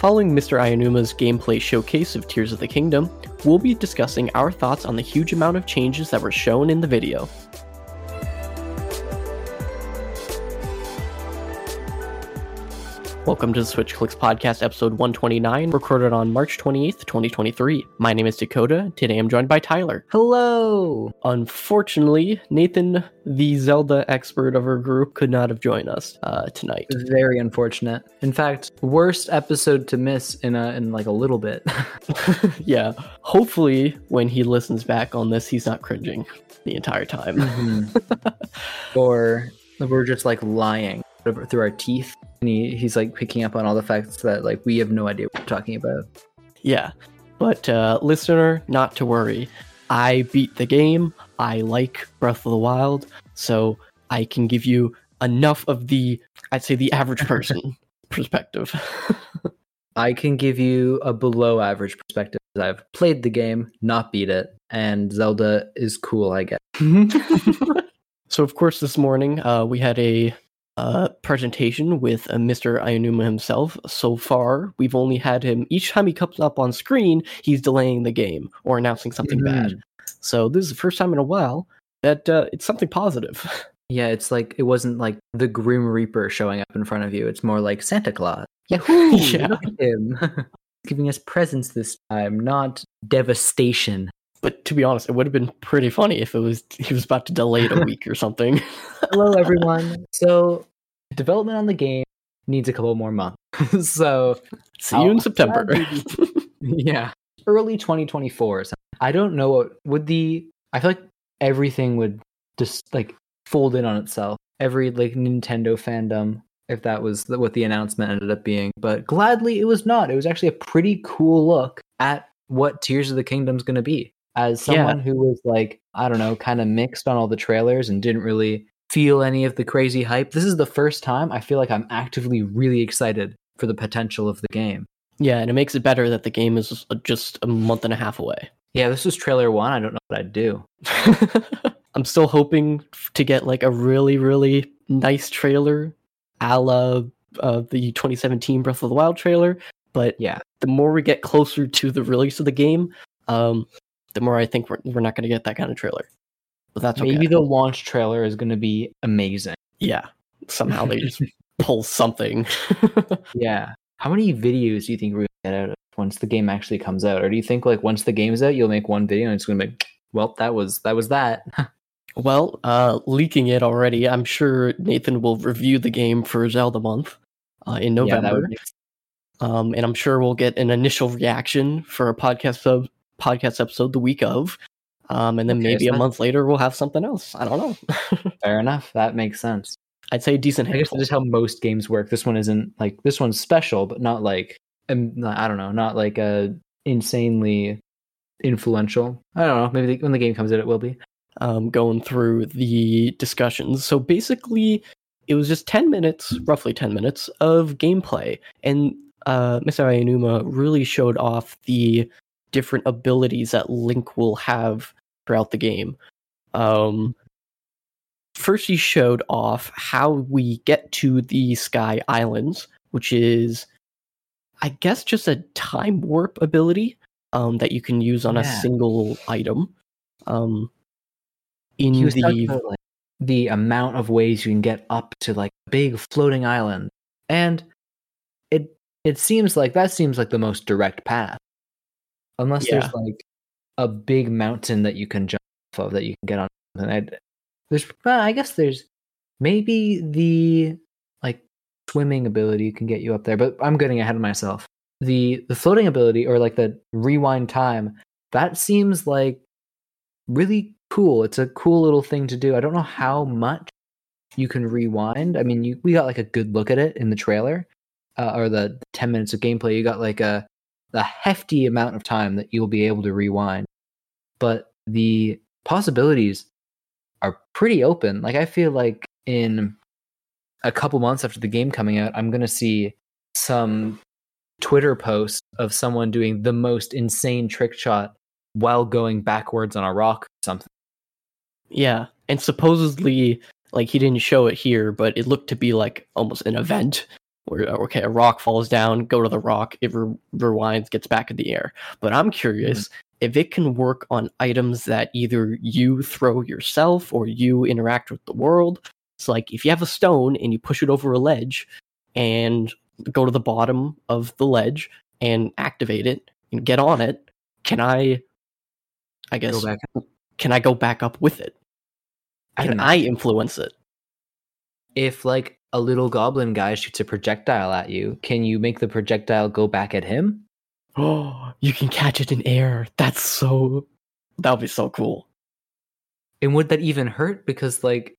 Following Mr. Aonuma's gameplay showcase of Tears of the Kingdom, we'll be discussing our thoughts on the huge amount of changes that were shown in the video. Welcome to the Switch Clicks Podcast, episode 129, recorded on March 28th, 2023. My name is Dakota. Today I'm joined by Tyler. Hello. Unfortunately, Nathan, the Zelda expert of our group, could not have joined us uh, tonight. Very unfortunate. In fact, worst episode to miss in a in like a little bit. yeah. Hopefully, when he listens back on this, he's not cringing the entire time. or we're just like lying through our teeth and he, he's like picking up on all the facts that like we have no idea what we're talking about. Yeah. But uh listener not to worry. I beat the game. I like breath of the wild. So i can give you enough of the i'd say the average person perspective. I can give you a below average perspective. I've played the game not beat it and zelda is cool i guess. So of course this morning uh, we had a uh, presentation with uh, Mr. Aonuma himself. So far, we've only had him each time he comes up on screen, he's delaying the game or announcing something mm-hmm. bad. So this is the first time in a while that uh, it's something positive. Yeah, it's like it wasn't like the Grim Reaper showing up in front of you. It's more like Santa Claus. Yahoo! yeah. Look at him. Giving us presents this time, not devastation. But to be honest, it would have been pretty funny if it was he was about to delay it a week or something. Hello, everyone. So, development on the game needs a couple more months. so, see you I'll, in September. yeah, early 2024. So I don't know what would the. I feel like everything would just like fold in on itself. Every like Nintendo fandom, if that was what the announcement ended up being. But gladly, it was not. It was actually a pretty cool look at what Tears of the Kingdom's going to be as someone yeah. who was like i don't know kind of mixed on all the trailers and didn't really feel any of the crazy hype. This is the first time i feel like i'm actively really excited for the potential of the game. Yeah and it makes it better that the game is just a month and a half away. Yeah this was trailer one. I don't know what i'd do. I'm still hoping to get like a really really nice trailer a la uh, the 2017 breath of the wild trailer but yeah. the more we get closer to the release of the game um, the more I think we're, we're not going to get that kind of trailer. But that's maybe okay. the launch trailer is going to be amazing. Yeah, somehow they just pull something. yeah. How many videos do you think we're going to get out of once the game actually comes out? Or do you think like once the game's out, you'll make one video and it's going to be, well, that was that was that. well, uh, leaking it already. I'm sure Nathan will review the game for Zelda month uh, in November. Yeah, um, and I'm sure we'll get an initial reaction for a podcast sub podcast episode the week of. Um, and then okay, maybe so a month later we'll have something else. I don't know. Fair enough. That makes sense. I'd say decent. I guess this is how most games work. This one isn't like this one's special, but not like um, I don't know, not like a insanely influential. I don't know. Maybe the, when the game comes out, it will be. Um, going through the discussions. So basically, it was just ten minutes, roughly ten minutes of gameplay, and uh, Mr. Aonuma really showed off the different abilities that Link will have throughout the game. Um, first, he showed off how we get to the Sky Islands, which is, I guess, just a time warp ability um, that you can use on yeah. a single item. Um, in the about, like, the amount of ways you can get up to like big floating island, and it it seems like that seems like the most direct path unless yeah. there's like a big mountain that you can jump off of that you can get on. And I'd, there's, well, I guess there's maybe the like swimming ability can get you up there, but I'm getting ahead of myself. The the floating ability or like the rewind time that seems like really cool. It's a cool little thing to do. I don't know how much you can rewind. I mean, you we got like a good look at it in the trailer, uh, or the, the ten minutes of gameplay. You got like a a hefty amount of time that you'll be able to rewind. But the possibilities are pretty open. Like I feel like in a couple months after the game coming out, I'm going to see some Twitter post of someone doing the most insane trick shot while going backwards on a rock or something. Yeah, and supposedly like he didn't show it here, but it looked to be like almost an event where okay, a rock falls down, go to the rock, it re- rewinds, gets back in the air. But I'm curious mm-hmm. If it can work on items that either you throw yourself or you interact with the world. It's like if you have a stone and you push it over a ledge and go to the bottom of the ledge and activate it and get on it, can I I guess can I go back up with it? Can I influence it? If like a little goblin guy shoots a projectile at you, can you make the projectile go back at him? Oh, you can catch it in air. That's so. That would be so cool. And would that even hurt? Because, like,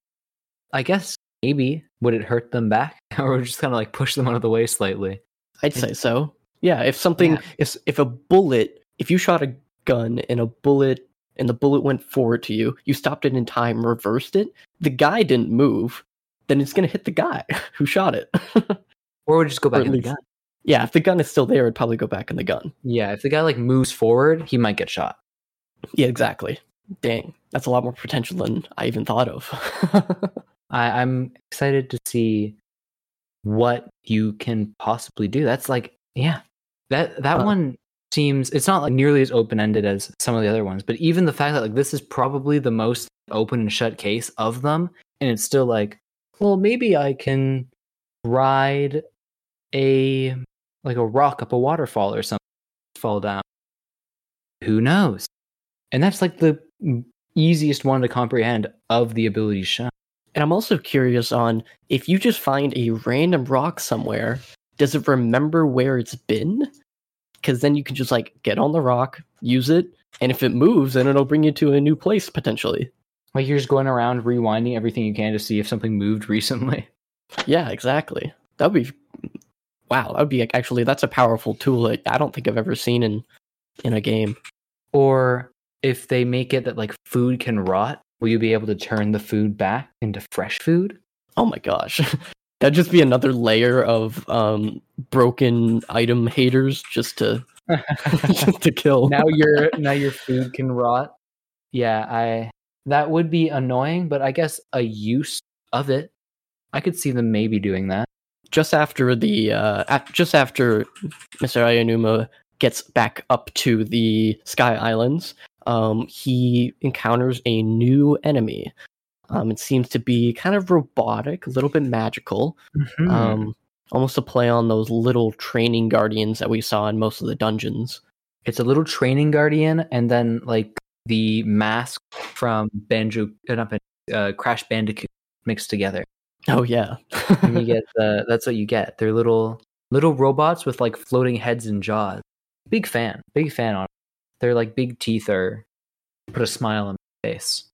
I guess maybe would it hurt them back, or just kind of like push them out of the way slightly? I'd say so. Yeah, if something, yeah. if if a bullet, if you shot a gun and a bullet and the bullet went forward to you, you stopped it in time, reversed it. The guy didn't move then it's going to hit the guy who shot it. or would it just go back in the gun. Yeah, if the gun is still there, it'd probably go back in the gun. Yeah, if the guy like moves forward, he might get shot. Yeah, exactly. Dang, that's a lot more potential than I even thought of. I, I'm excited to see what you can possibly do. That's like, yeah, that that uh, one seems it's not like nearly as open ended as some of the other ones, but even the fact that like this is probably the most open and shut case of them, and it's still like well, maybe I can ride a like a rock up a waterfall or something, fall down. Who knows? And that's like the easiest one to comprehend of the abilities shown. And I'm also curious on if you just find a random rock somewhere, does it remember where it's been? Because then you can just like get on the rock, use it, and if it moves, then it'll bring you to a new place potentially. Like you're just going around rewinding everything you can to see if something moved recently. Yeah, exactly. That'd be wow. That'd be actually that's a powerful tool. I don't think I've ever seen in in a game. Or if they make it that like food can rot, will you be able to turn the food back into fresh food? Oh my gosh. That'd just be another layer of um, broken item haters just to just to kill. Now your now your food can rot. Yeah, I that would be annoying, but I guess a use of it, I could see them maybe doing that. Just after the, uh, at, just after Mr. Aonuma gets back up to the Sky Islands, um, he encounters a new enemy. Um, it seems to be kind of robotic, a little bit magical. Mm-hmm. Um, almost a play on those little training guardians that we saw in most of the dungeons. It's a little training guardian, and then like the mask from Banjo, uh, not uh, Crash Bandicoot mixed together. Oh yeah, and you get the that's what you get. They're little little robots with like floating heads and jaws. Big fan, big fan on. They're like big teeth or put a smile on my face.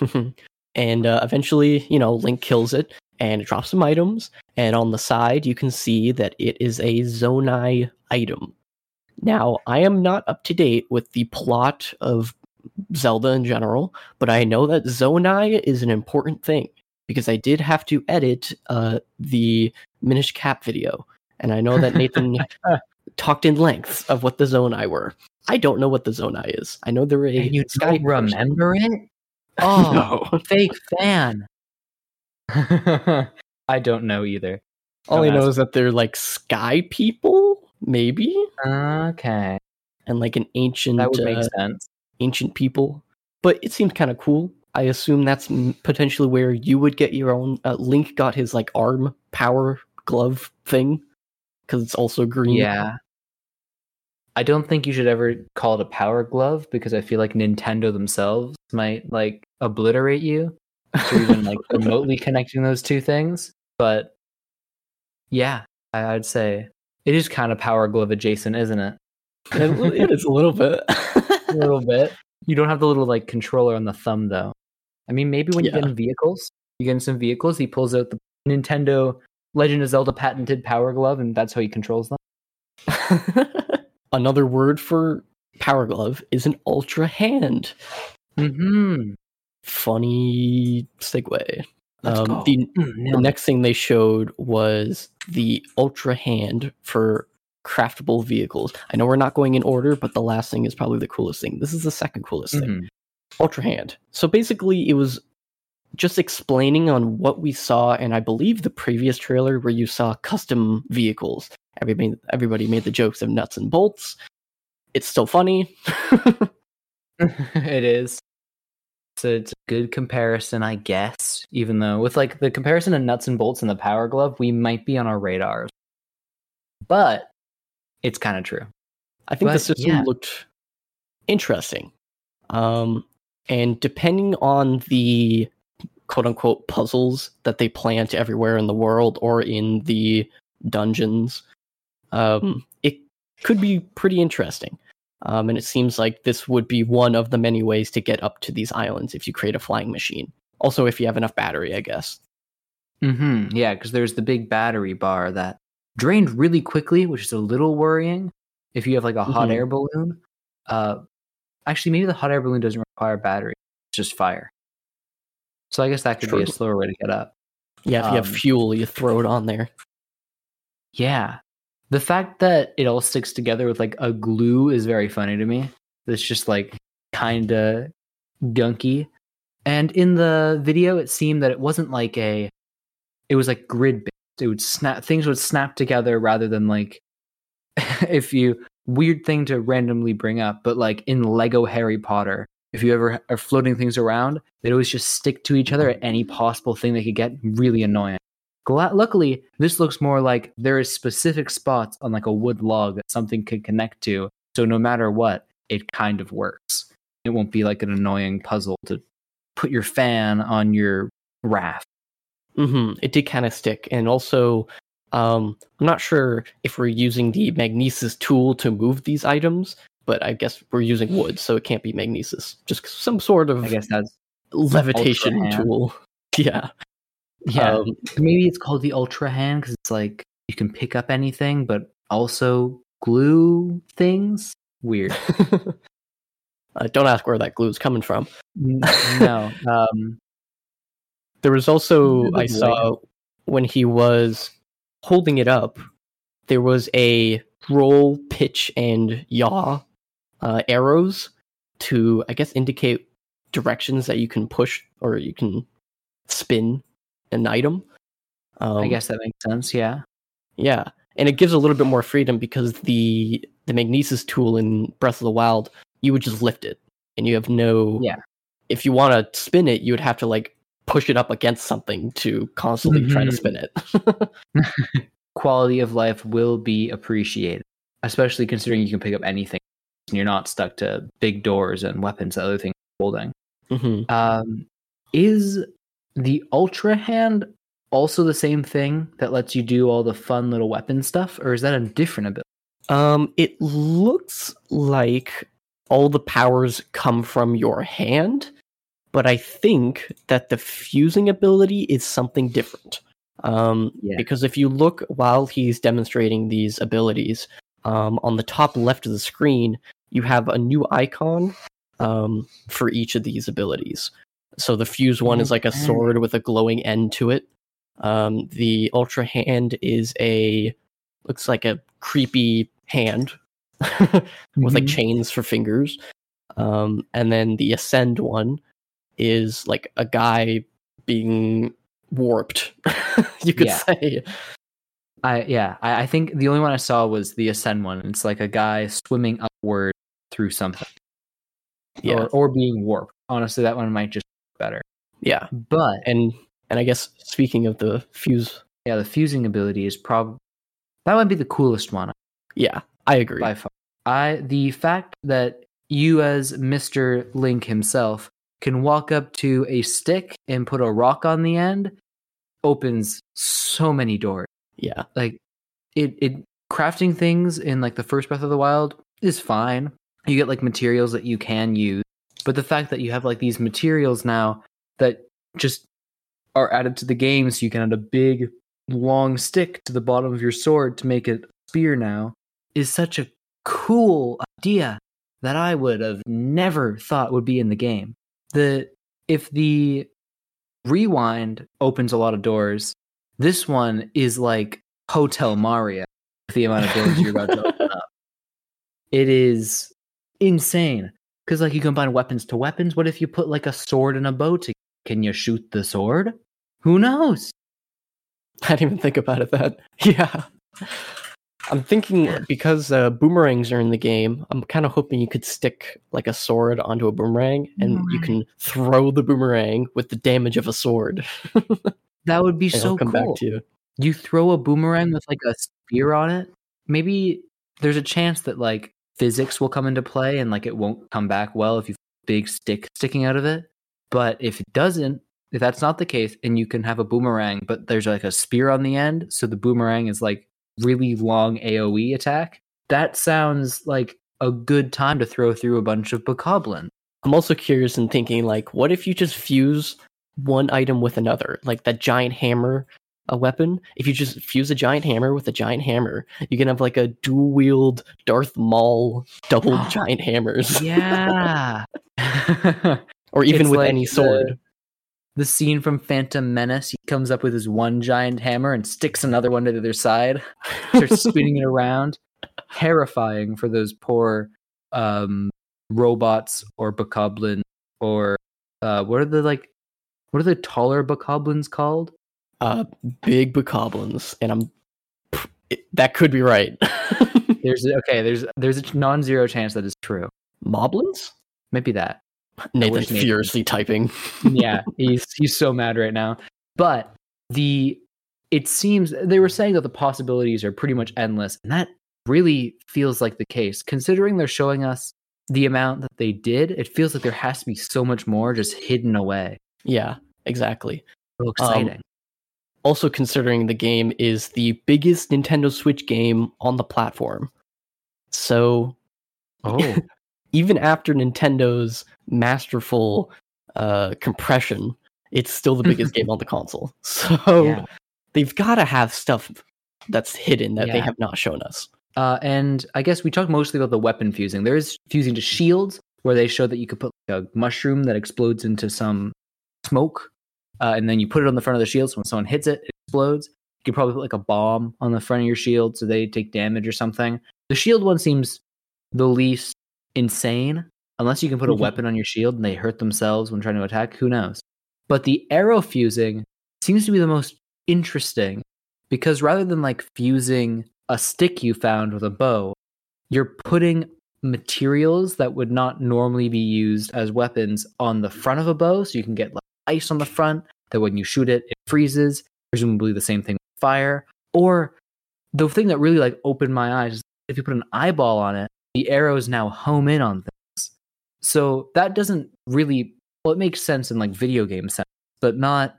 and uh, eventually, you know, Link kills it and it drops some items. And on the side, you can see that it is a Zonai item. Now, I am not up to date with the plot of Zelda in general, but I know that Zonai is an important thing because I did have to edit uh, the Minish Cap video, and I know that Nathan talked in length of what the Zonai were. I don't know what the Zonai is. I know they're a. And you don't remember person. it? Oh, no. fake fan. I don't know either. All don't I know ask. is that they're like sky people, maybe. Okay. And like an ancient. That would make uh, sense ancient people, but it seemed kind of cool. I assume that's potentially where you would get your own. Uh, Link got his like arm power glove thing because it's also green. Yeah. I don't think you should ever call it a power glove because I feel like Nintendo themselves might like obliterate you for even like remotely connecting those two things. But yeah, I'd say it is kind of power glove adjacent, isn't it? it is a little bit. a little bit. You don't have the little like controller on the thumb though. I mean, maybe when yeah. you get in vehicles, you get in some vehicles, he pulls out the Nintendo Legend of Zelda patented Power Glove, and that's how he controls them. Another word for Power Glove is an Ultra Hand. Hmm. Funny segue. Um, the, mm, the next thing they showed was the Ultra Hand for craftable vehicles. I know we're not going in order, but the last thing is probably the coolest thing. This is the second coolest mm-hmm. thing. Ultra Hand. So basically, it was just explaining on what we saw, and I believe the previous trailer where you saw custom vehicles. Everybody, everybody made the jokes of nuts and bolts. It's still funny. it is. So it's a good comparison, I guess. Even though with like the comparison of nuts and bolts and the power glove, we might be on our radars. But it's kind of true. I think But, the system yeah. looked interesting. Um, and depending on the quote unquote puzzles that they plant everywhere in the world or in the dungeons, um, it could be pretty interesting. Um, and it seems like this would be one of the many ways to get up to these islands if you create a flying machine. Also, if you have enough battery, I guess. Mm-hmm. Yeah, because there's the big battery bar that drained really quickly, which is a little worrying. If you have like a hot Mhm. air balloon, uh, actually, maybe the hot air balloon doesn't require battery; it's just fire. So I guess that could be a slower way to get up. Yeah, if you have Um, fuel, you throw it on there. Yeah, the fact that it all sticks together with like a glue is very funny to me. It's just like kind of gunky. And in the video, it seemed that it wasn't like a, it was like grid based. It would snap, things would snap together rather than like, if you, weird thing to randomly bring up, but like in Lego Harry Potter, if you ever are floating things around, they'd always just stick to each other at any possible thing they could get. Really annoying. Gla- luckily, this looks more like there is specific spots on like a wood log that something could connect to. So no matter what, it kind of works. It won't be like an annoying puzzle to put your fan on your raft. hmm It did kind of stick, and also, um, I'm not sure if we're using the magnesis tool to move these items, but I guess we're using wood, so it can't be magnesis. Just some sort of I guess that's levitation tool. Yeah. yeah. Um, Maybe it's called the Ultra Hand because it's like you can pick up anything, but also glue things. Weird. uh, don't ask where that glue is coming from. No. Um, There was also I saw when he was holding it up, there was a roll, pitch, and yaw uh, arrows to I guess indicate directions that you can push or you can spin an item. Um, I guess that makes sense. Yeah. yeah, and it gives a little bit more freedom because the the magnesis tool in Breath of the Wild, you would just lift it, and you have no. Yeah. If you want to spin it, you would have to like push it up against something to constantly try to Mhm. spin it. quality of life will be appreciated, especially considering you can pick up anything and you're not stuck to big doors and weapons and other things holding. hmm Um, is the Ultra Hand also the same thing that lets you do all the fun little weapon stuff, or is that a different ability? Um, it looks like all the powers come from your hand, but I think that the fusing ability is something different. Um, Yeah. because if you look while he's demonstrating these abilities, um, on the top left of the screen, you have a new icon um, for each of these abilities. So the fuse one is like a sword with a glowing end to it. Um, the ultra hand is a looks like a creepy hand with like Mhm. chains for fingers. Um, and then the ascend one is like a guy being warped. you could Yeah. say. I yeah, I, I think the only one I saw was the Ascend one. It's like a guy swimming upward through something, Yeah, or, or being warped. Honestly, that one might just be better. yeah. But And and I guess speaking of the fuse, yeah, the fusing ability is probably that might be the coolest one yeah, I agree. by far. I the fact that you as Mr. Link himself can walk up to a stick and put a rock on the end opens so many doors. Yeah, Like it it crafting things in like the first Breath of the Wild is fine. You get like materials that you can use, but the fact that you have like these materials now that just are added to the game so you can add a big long stick to the bottom of your sword to make it a spear now is such a cool idea that I would have never thought would be in the game. The if the rewind opens a lot of doors, this one is like Hotel Mario with the amount of doors you're about to open up. It is insane because like you combine weapons to weapons. What if you put like a sword and a bow together? can you shoot the sword? Who knows? I didn't even think about it that. Yeah. I'm thinking because uh, boomerangs are in the game, I'm kind of hoping you could stick like a sword onto a boomerang and you can throw the boomerang with the damage of a sword. that would be so come cool. back to you. You throw a boomerang with like a spear on it. Maybe there's a chance that like physics will come into play and like it won't come back well if you big stick sticking out of it. But if it doesn't, if that's not the case, and you can have a boomerang, but there's like a spear on the end, so the boomerang is like really long AoE attack, that sounds like a good time to throw through a bunch of bokoblin. I'm also curious in thinking like, what if you just fuse one item with another, like that giant hammer, a weapon? If you just fuse a giant hammer with a giant hammer, you can have like a dual wield Darth Maul double giant hammers, Yeah. or even It's with like any the- sword. the scene from Phantom Menace, he comes up with his one giant hammer and sticks another one to the other side, starts spinning it around. Terrifying for those poor um, robots or bokoblin or uh, what are the like what are the taller bokoblins called? Uh, big bokoblins, and I'm it, that could be right. There's okay, there's there's a non-zero chance that is true. Moblins? Maybe that. Nathan's Nathan- furiously typing. yeah, he's he's so mad right now. But the it seems they were saying that the possibilities are pretty much endless, and that really feels like the case. Considering they're showing us the amount that they did, it feels like there has to be so much more just hidden away. Yeah, exactly. So exciting. Also, considering the game is the biggest Nintendo Switch game on the platform. So, oh, even after Nintendo's masterful uh, compression, it's still the biggest game on the console. So, yeah. they've got to have stuff that's hidden that they have not shown us. Uh, and I guess we talked mostly about the weapon fusing. There is fusing to shields, where they show that you could put like, a mushroom that explodes into some smoke, uh, and then you put it on the front of the shield. So when someone hits it, it explodes. You could probably put like a bomb on the front of your shield so they take damage or something. The shield one seems the least insane, unless you can put a weapon on your shield and they hurt themselves when trying to attack. Who knows? But the arrow fusing seems to be the most interesting because rather than like fusing a stick you found with a bow, you're putting materials that would not normally be used as weapons on the front of a bow. So you can get like ice on the front that when you shoot it, it freezes. Presumably the same thing with fire. Or the thing that really like opened my eyes is if you put an eyeball on it, the arrows now home in on things. So that doesn't really well, it makes sense in like video game sense, but not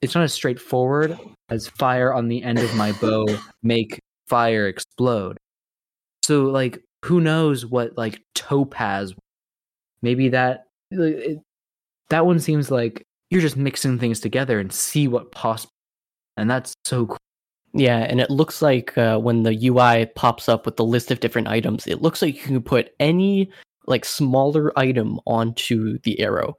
it's not as straightforward as fire on the end of my bow make fire explode. So like who knows what like topaz maybe that it, that one seems like you're just mixing things together and see what possible and that's so cool. Yeah, and it looks like uh, when the UI pops up with the list of different items, it looks like you can put any like smaller item onto the arrow.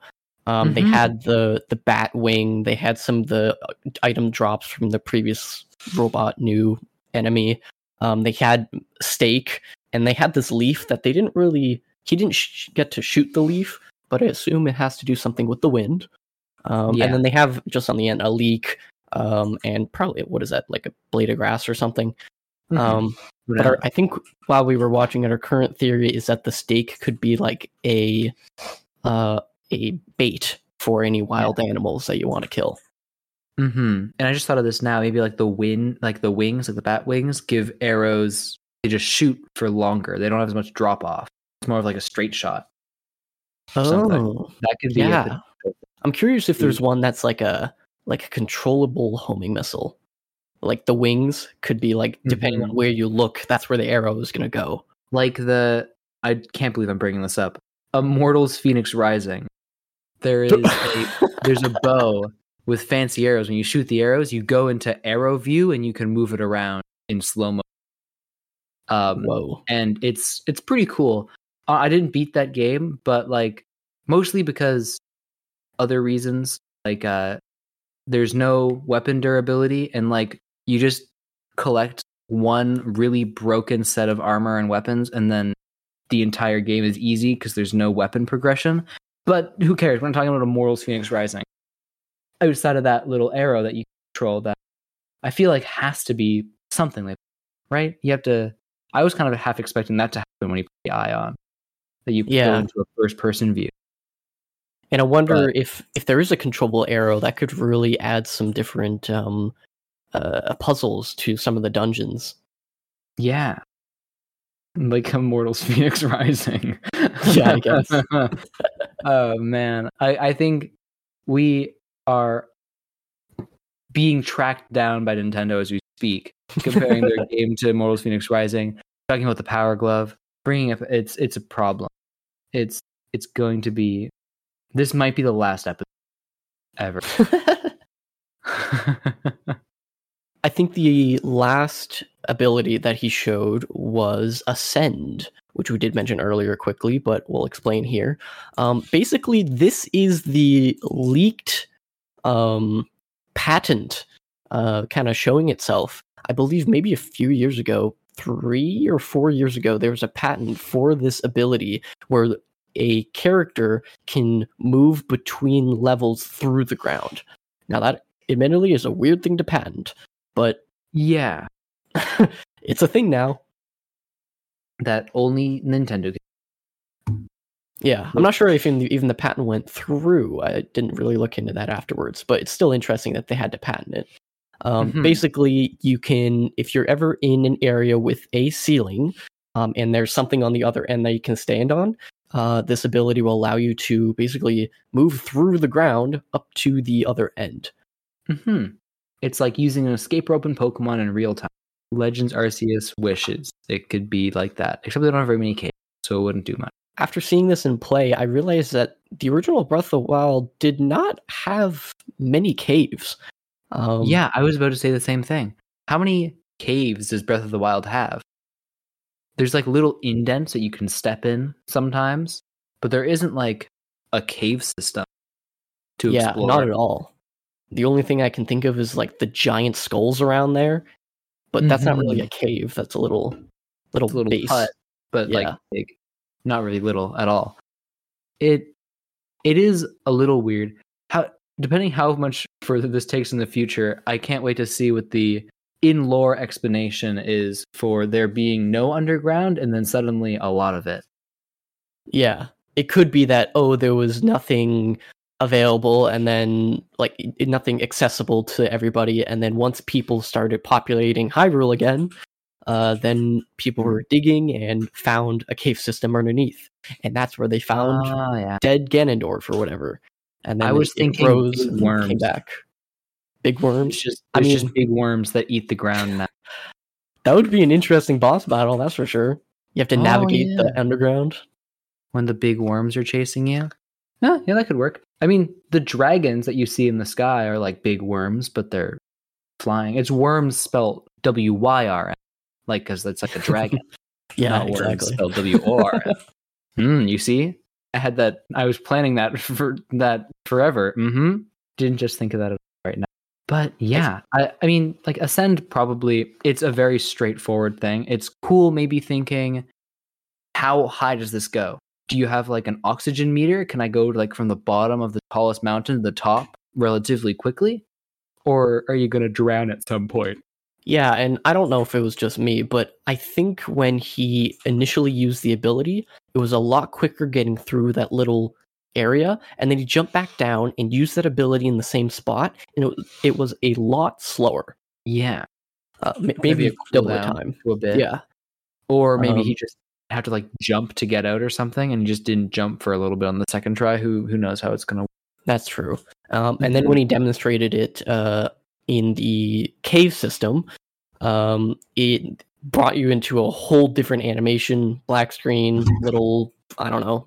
Um, They Mhm. had the the bat wing. They had some of the uh, item drops from the previous robot new enemy. Um, they had steak, and they had this leaf that they didn't really. He didn't sh- get to shoot the leaf, but I assume it has to do something with the wind. Um, Yeah. And then they have just on the end a leak, um, and probably what is that like a blade of grass or something. Um, but our. I think while we were watching it, our current theory is that the steak could be like a uh, a bait for any wild animals that you want to kill. hmm And I just thought of this now. Maybe like the wing, like the wings, like the bat wings, give arrows. They just shoot for longer. They don't have as much drop off. It's more of like a straight shot. or something. Oh, That could be. yeah. I'm curious if there's one that's like a like a controllable homing missile. Like the wings could be like depending on Mhm. where you look, that's where the arrow is gonna go. like the. I can't believe I'm bringing this up. Immortals Fenyx Rising. There is a there's a bow with fancy arrows. When you shoot the arrows, you go into arrow view and you can move it around in slow mo. Um, Whoa. and it's it's pretty cool. I didn't beat that game, but like mostly because other reasons, like uh, there's no weapon durability, and like you just collect one really broken set of armor and weapons, and then the entire game is easy because there's no weapon progression. But who cares? We're talking about Immortals Fenyx Rising. outside of that little arrow that you control that I feel like has to be something like right? You have to I was kind of half expecting that to happen when you put the eye on. That you Yeah. go into a first person view. And I wonder if if there is a controllable arrow that could really add some different um, uh, puzzles to some of the dungeons. Yeah. Like Immortals Fenyx Rising. Yeah, I guess. oh man. I, I think we are being tracked down by Nintendo as we speak, comparing their game to Immortals Fenyx Rising, talking about the Power Glove, bringing up it's it's a problem. It's it's going to be this might be the last episode ever. I think the last ability that he showed was Ascend, which we did mention earlier quickly, but we'll explain here. Um, basically, this is the leaked um, patent uh, kind of showing itself. I believe maybe a few years ago, three or four years ago, there was a patent for this ability where a character can move between levels through the ground. Now, that admittedly is a weird thing to patent, but yeah. it's a thing now. That only Nintendo can Yeah, I'm not sure if even the, even the patent went through. I didn't really look into that afterwards, but it's still interesting that they had to patent it. Um, Mhm. Basically, you can, if you're ever in an area with a ceiling um, and there's something on the other end that you can stand on, uh, this ability will allow you to basically move through the ground up to the other end. Mm-hmm. It's like using an escape rope in Pokemon in real time. Legends Arceus wishes it could be like that, except they don't have very many caves, so it wouldn't do much. After seeing this in play, I realized that the original Breath of the Wild did not have many caves. Um, yeah, I was about to say the same thing. How many caves does Breath of the Wild have? There's like little indents that you can step in sometimes, but there isn't like a cave system to yeah, explore. not at all. The only thing I can think of is like the giant skulls around there, but that's not really mm-hmm. a cave. That's a little, little, a little base. hut, but Yeah. like big, not really little at all. It it is a little weird. How depending how much further this takes in the future, I can't wait to see what the in lore explanation is for there being no underground and then suddenly a lot of it. Yeah, it could be that oh, there was nothing available, and then like nothing accessible to everybody, and then once people started populating Hyrule again, uh, then people were digging and found a cave system underneath, and that's where they found Ah, yeah. dead Ganondorf or whatever. And then I was thinking and came back. Big worms. It's just I mean- just big worms that eat the ground now. That would be an interesting boss battle, that's for sure. You have to Oh, navigate yeah. the underground. when the big worms are chasing you. Yeah, yeah, that could work. I mean, the dragons that you see in the sky are like big worms, but they're flying. It's worms spelled W Y R like because that's like a dragon. Yeah, not worms exactly. spelled W O R. Hmm, you see, I had that. I was planning that for that forever. Mm-hmm. Didn't just think of that now. But yeah, I, I mean, like ascend probably. It's a very straightforward thing. It's cool. Maybe thinking, how high does this go? Do you have like an oxygen meter? Can I go like from the bottom of the tallest mountain to the top relatively quickly, or are you going to drown at some point? Yeah, and I don't know if it was just me, but I think when he initially used the ability, it was a lot quicker getting through that little area, and then he jumped back down and used that ability in the same spot, and it, it was a lot slower. Yeah, Uh, m- Maybe maybe a double the time. a bit. Yeah, Or maybe Um, he just had to like jump to get out or something, and he just didn't jump for a little bit on the second try. Who who knows how it's gonna? work that's true. Um, and then when he demonstrated it uh, in the cave system, um, it brought you into a whole different animation, black screen, little I don't know,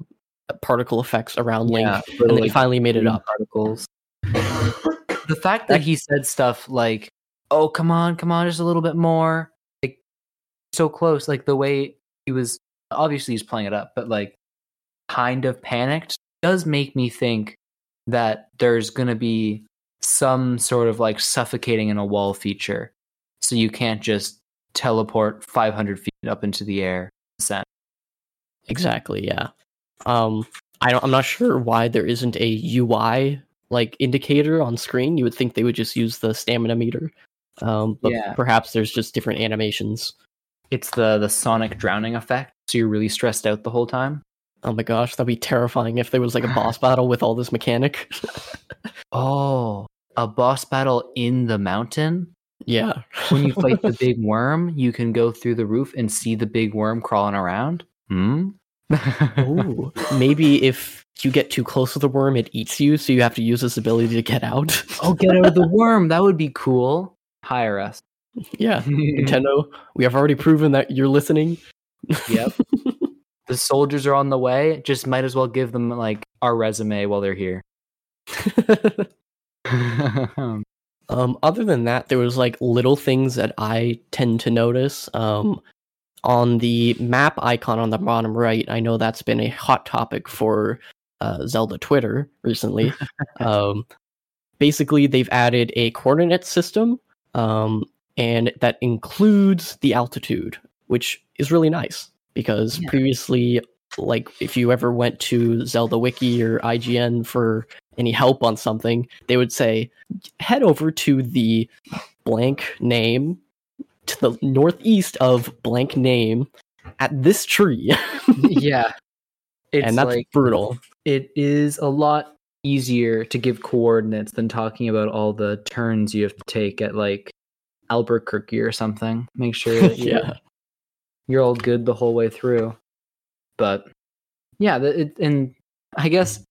particle effects around Link, and then he finally made it up. Particles. the fact that he said stuff like, "Oh, come on, come on, just a little bit more," like so close, like the way he was. Obviously, he's playing it up, but like kind of panicked does make me think that there's gonna be some sort of like suffocating in a wall feature, so you can't just teleport 500 feet up into the air. Exactly, yeah. Um, I don't, I'm not sure why there isn't a UI like indicator on screen. You would think they would just use the stamina meter, um, but Yeah. perhaps there's just different animations. It's the the sonic drowning effect, so you're really stressed out the whole time. Oh my gosh, that'd be terrifying if there was like a boss battle with all this mechanic. Oh, a boss battle in the mountain. yeah. When you fight the big worm, you can go through the roof and see the big worm crawling around. Hmm. Ooh, maybe if you get too close to the worm, it eats you, so you have to use this ability to get out. oh, get out of the worm! That would be cool. Hire us. yeah, Nintendo, we have already proven that you're listening. Yep. the soldiers are on the way. Just might as well give them like our resume while they're here. um, other than that, there was like little things that I tend to notice. Um, on the map icon on the bottom right, I know that's been a hot topic for uh, Zelda Twitter recently. um, basically, they've added a coordinate system, um, and that includes the altitude, which is really nice because Yeah. previously, like if you ever went to Zelda Wiki or IGN for any help on something, they would say head over to the blank name to the northeast of blank name at this tree, yeah. It's and that's like brutal. it is a lot easier to give coordinates than talking about all the turns you have to take at like Albuquerque or something. Make sure that you're, yeah, you're all good the whole way through. But yeah, the, it, and I guess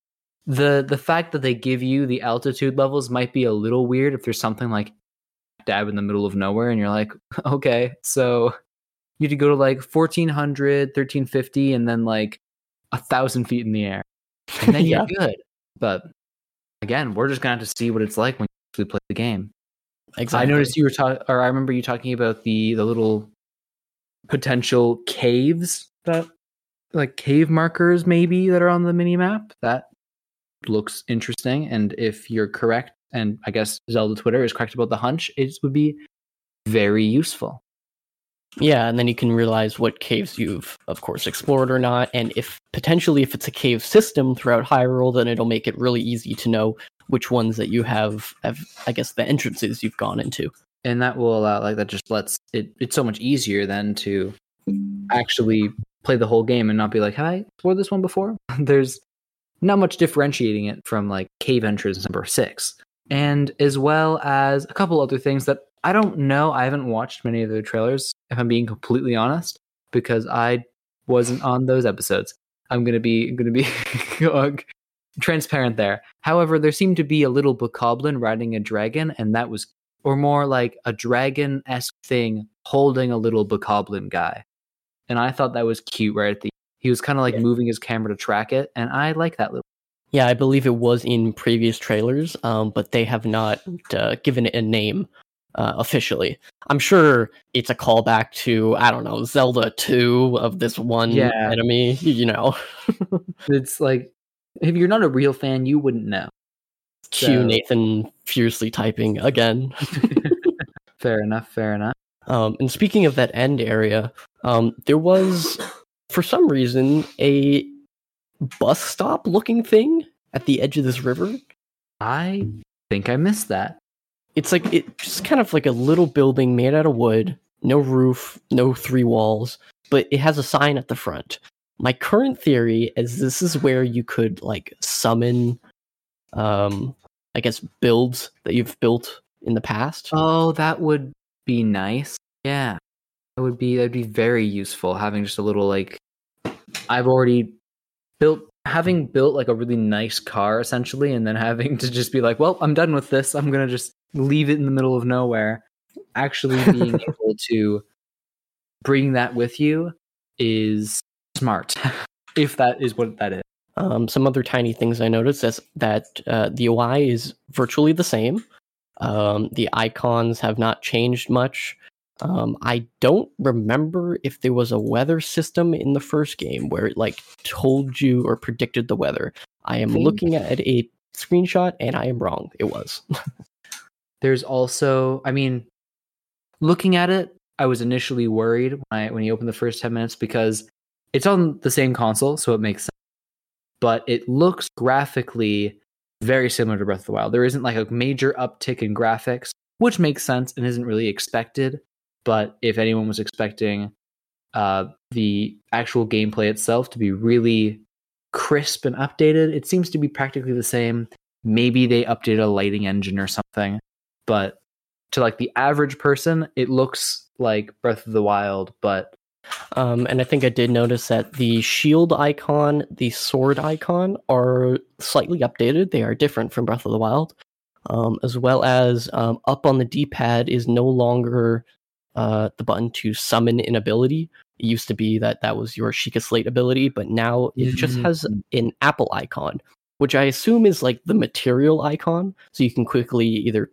the the fact that they give you the altitude levels might be a little weird if there's something like dab in the middle of nowhere and you're like, okay, so you had to go to like 1400, 1350, and then like a thousand feet in the air. And then Yeah. you're good. But again, we're just gonna have to see what it's like when we play the game. exactly. I noticed you were talking, or I remember you talking about the the little potential caves that, like cave markers, maybe that are on the mini map. That looks interesting. And if you're correct, and I guess Zelda Twitter is correct about the hunch, it would be very useful. Yeah, and then you can realize what caves you've, of course, explored or not, and if potentially if it's a cave system throughout Hyrule, then it'll make it really easy to know which ones that you have, have I guess, the entrances you've gone into. and that will allow like that just lets it it's so much easier then to actually play the whole game and not be like have i explored this one before there's not much differentiating it from like cave entrance number six and as well as a couple other things that i don't know i haven't watched many of the trailers if i'm being completely honest because i wasn't on those episodes i'm gonna be I'm gonna be uh, transparent there however there seemed to be a little bokoblin riding a dragon and that was or more like a dragon esque thing holding a little bokoblin guy. And I thought that was cute right at the he was kind of like Yeah. moving his camera to track it, and I like that little Yeah, I believe it was in previous trailers, um, but they have not uh, given it a name uh, officially. I'm sure it's a callback to I don't know Zelda 2 of this one Yeah. enemy. You know, it's like if you're not a real fan, you wouldn't know. cue So- Nathan fiercely typing again. Fair enough, fair enough. Um, and speaking of that end area, um, there was, for some reason, a bus stop looking thing at the edge of this river. I think I missed that. It's like it's just kind of like a little building made out of wood, no roof, no three walls, but it has a sign at the front. My current theory is this is where you could like summon, um, I guess builds that you've built in the past. Oh, that would be nice. Yeah. That would be that'd be very useful having just a little like I've already built having built like a really nice car essentially and then having to just be like, well, I'm done with this. I'm going to just leave it in the middle of nowhere. Actually being able to bring that with you is smart. if that is what that is. Um, some other tiny things I noticed is that uh, the UI is virtually the same. Um, the icons have not changed much. Um, I don't remember if there was a weather system in the first game where it like told you or predicted the weather. I am looking at a screenshot and I am wrong. It was. There's also, I mean, looking at it, I was initially worried when I when you open the first 10 minutes because it's on the same console, so it makes sense. But it looks graphically very similar to Breath of the Wild. There isn't like a major uptick in graphics, which makes sense and isn't really expected. But if anyone was expecting uh, the actual gameplay itself to be really crisp and updated, it seems to be practically the same. Maybe they updated a lighting engine or something, but to like the average person, it looks like Breath of the Wild, but um, and I think I did notice that the shield icon, the sword icon are slightly updated. They are different from Breath of the Wild, um, as well as um, up on the D pad is no longer uh, the button to summon an ability. It used to be that that was your Sheikah Slate ability, but now it mm-hmm. just has an apple icon, which I assume is like the material icon, so you can quickly either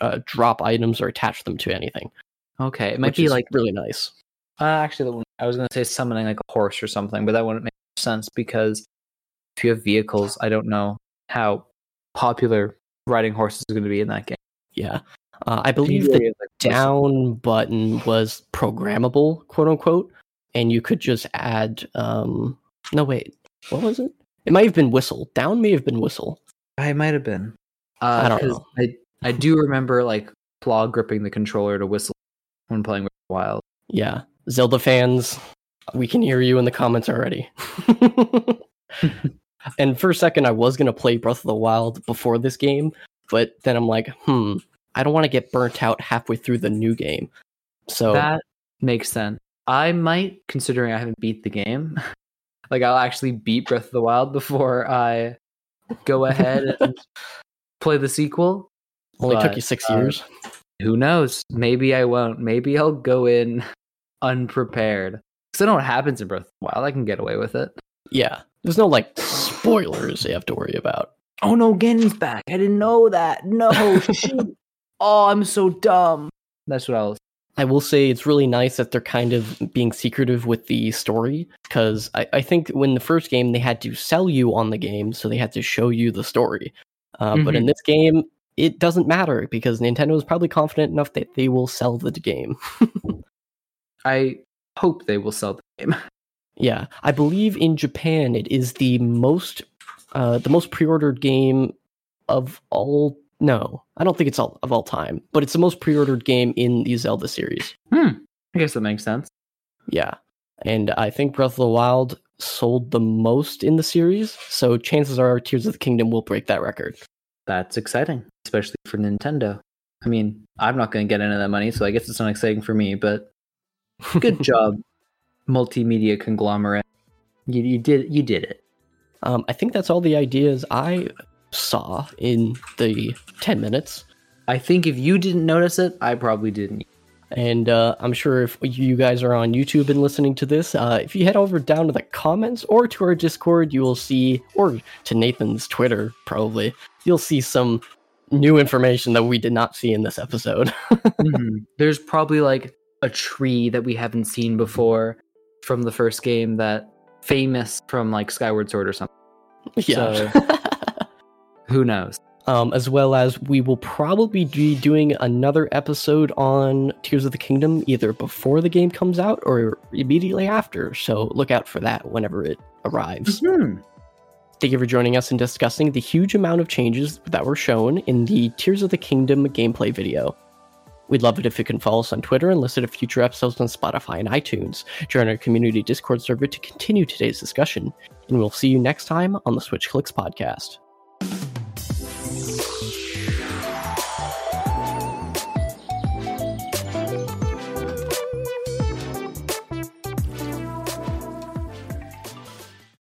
uh, drop items or attach them to anything. Okay, it might be like really nice. Uh, actually, I was going to say summoning like a horse or something, but that wouldn't make sense because if you have vehicles, I don't know how popular riding horses is going to be in that game. Yeah, uh, I believe the down button was programmable, quote unquote, and you could just add. Um, no, wait, what was it? It might have been whistle. Down may have been whistle. I might have been. Uh, I don't know. I I do remember like claw gripping the controller to whistle when playing with Wild. Yeah, Zelda fans, we can hear you in the comments already. and for a second, I was gonna play Breath of the Wild before this game, but then I'm like, hmm, I don't want to get burnt out halfway through the new game. So that makes sense. I might, considering I haven't beat the game, like I'll actually beat Breath of the Wild before I go ahead and play the sequel. Only but, took you six uh, years. Who knows? Maybe I won't. Maybe I'll go in unprepared. Because I know what happens in Breath of the Wild. I can get away with it. Yeah. There's no like spoilers you have to worry about. Oh no, Gen's back. I didn't know that. No. Oh, I'm so dumb. That's what I was. I will say it's really nice that they're kind of being secretive with the story because I, I, think when the first game they had to sell you on the game, so they had to show you the story. Uh, mm-hmm. But in mm-hmm. this game, it doesn't matter because Nintendo is probably confident enough that they will sell the game. I hope they will sell the game. Yeah, I believe in Japan it is the most uh, the most pre-ordered game of all. No, I don't think it's all of all time, but it's the most pre-ordered game in the Zelda series. Hmm. I guess that makes sense. Yeah, and I think Breath of the Wild sold the most in the series, so chances are Tears of the Kingdom will break that record. That's exciting especially for Nintendo. I mean, I'm not going to get any of that money, so I guess it's not exciting for me. But good job, multimedia conglomerate. You, you did you did it. Um, I think that's all the ideas I saw in the ten minutes. I think if you didn't notice it, I probably didn't. And uh, I'm sure if you guys are on YouTube and listening to this, uh, if you head over down to the comments or to our Discord, you will see, or to Nathan's Twitter, probably, you'll see some new information that we did not see in this episode. mm-hmm. There's probably like a tree that we haven't seen before from the first game that famous from like Skyward Sword or something. Yeah. So, who knows? Um, as well as we will probably be doing another episode on Tears of the Kingdom either before the game comes out or immediately after. So look out for that whenever it arrives. Mm-hmm. Thank you for joining us and discussing the huge amount of changes that were shown in the Tears of the Kingdom gameplay video. We'd love it if you can follow us on Twitter and listen to future episodes on Spotify and iTunes. Join our community Discord server to continue today's discussion, and we'll see you next time on the Switch Clicks podcast.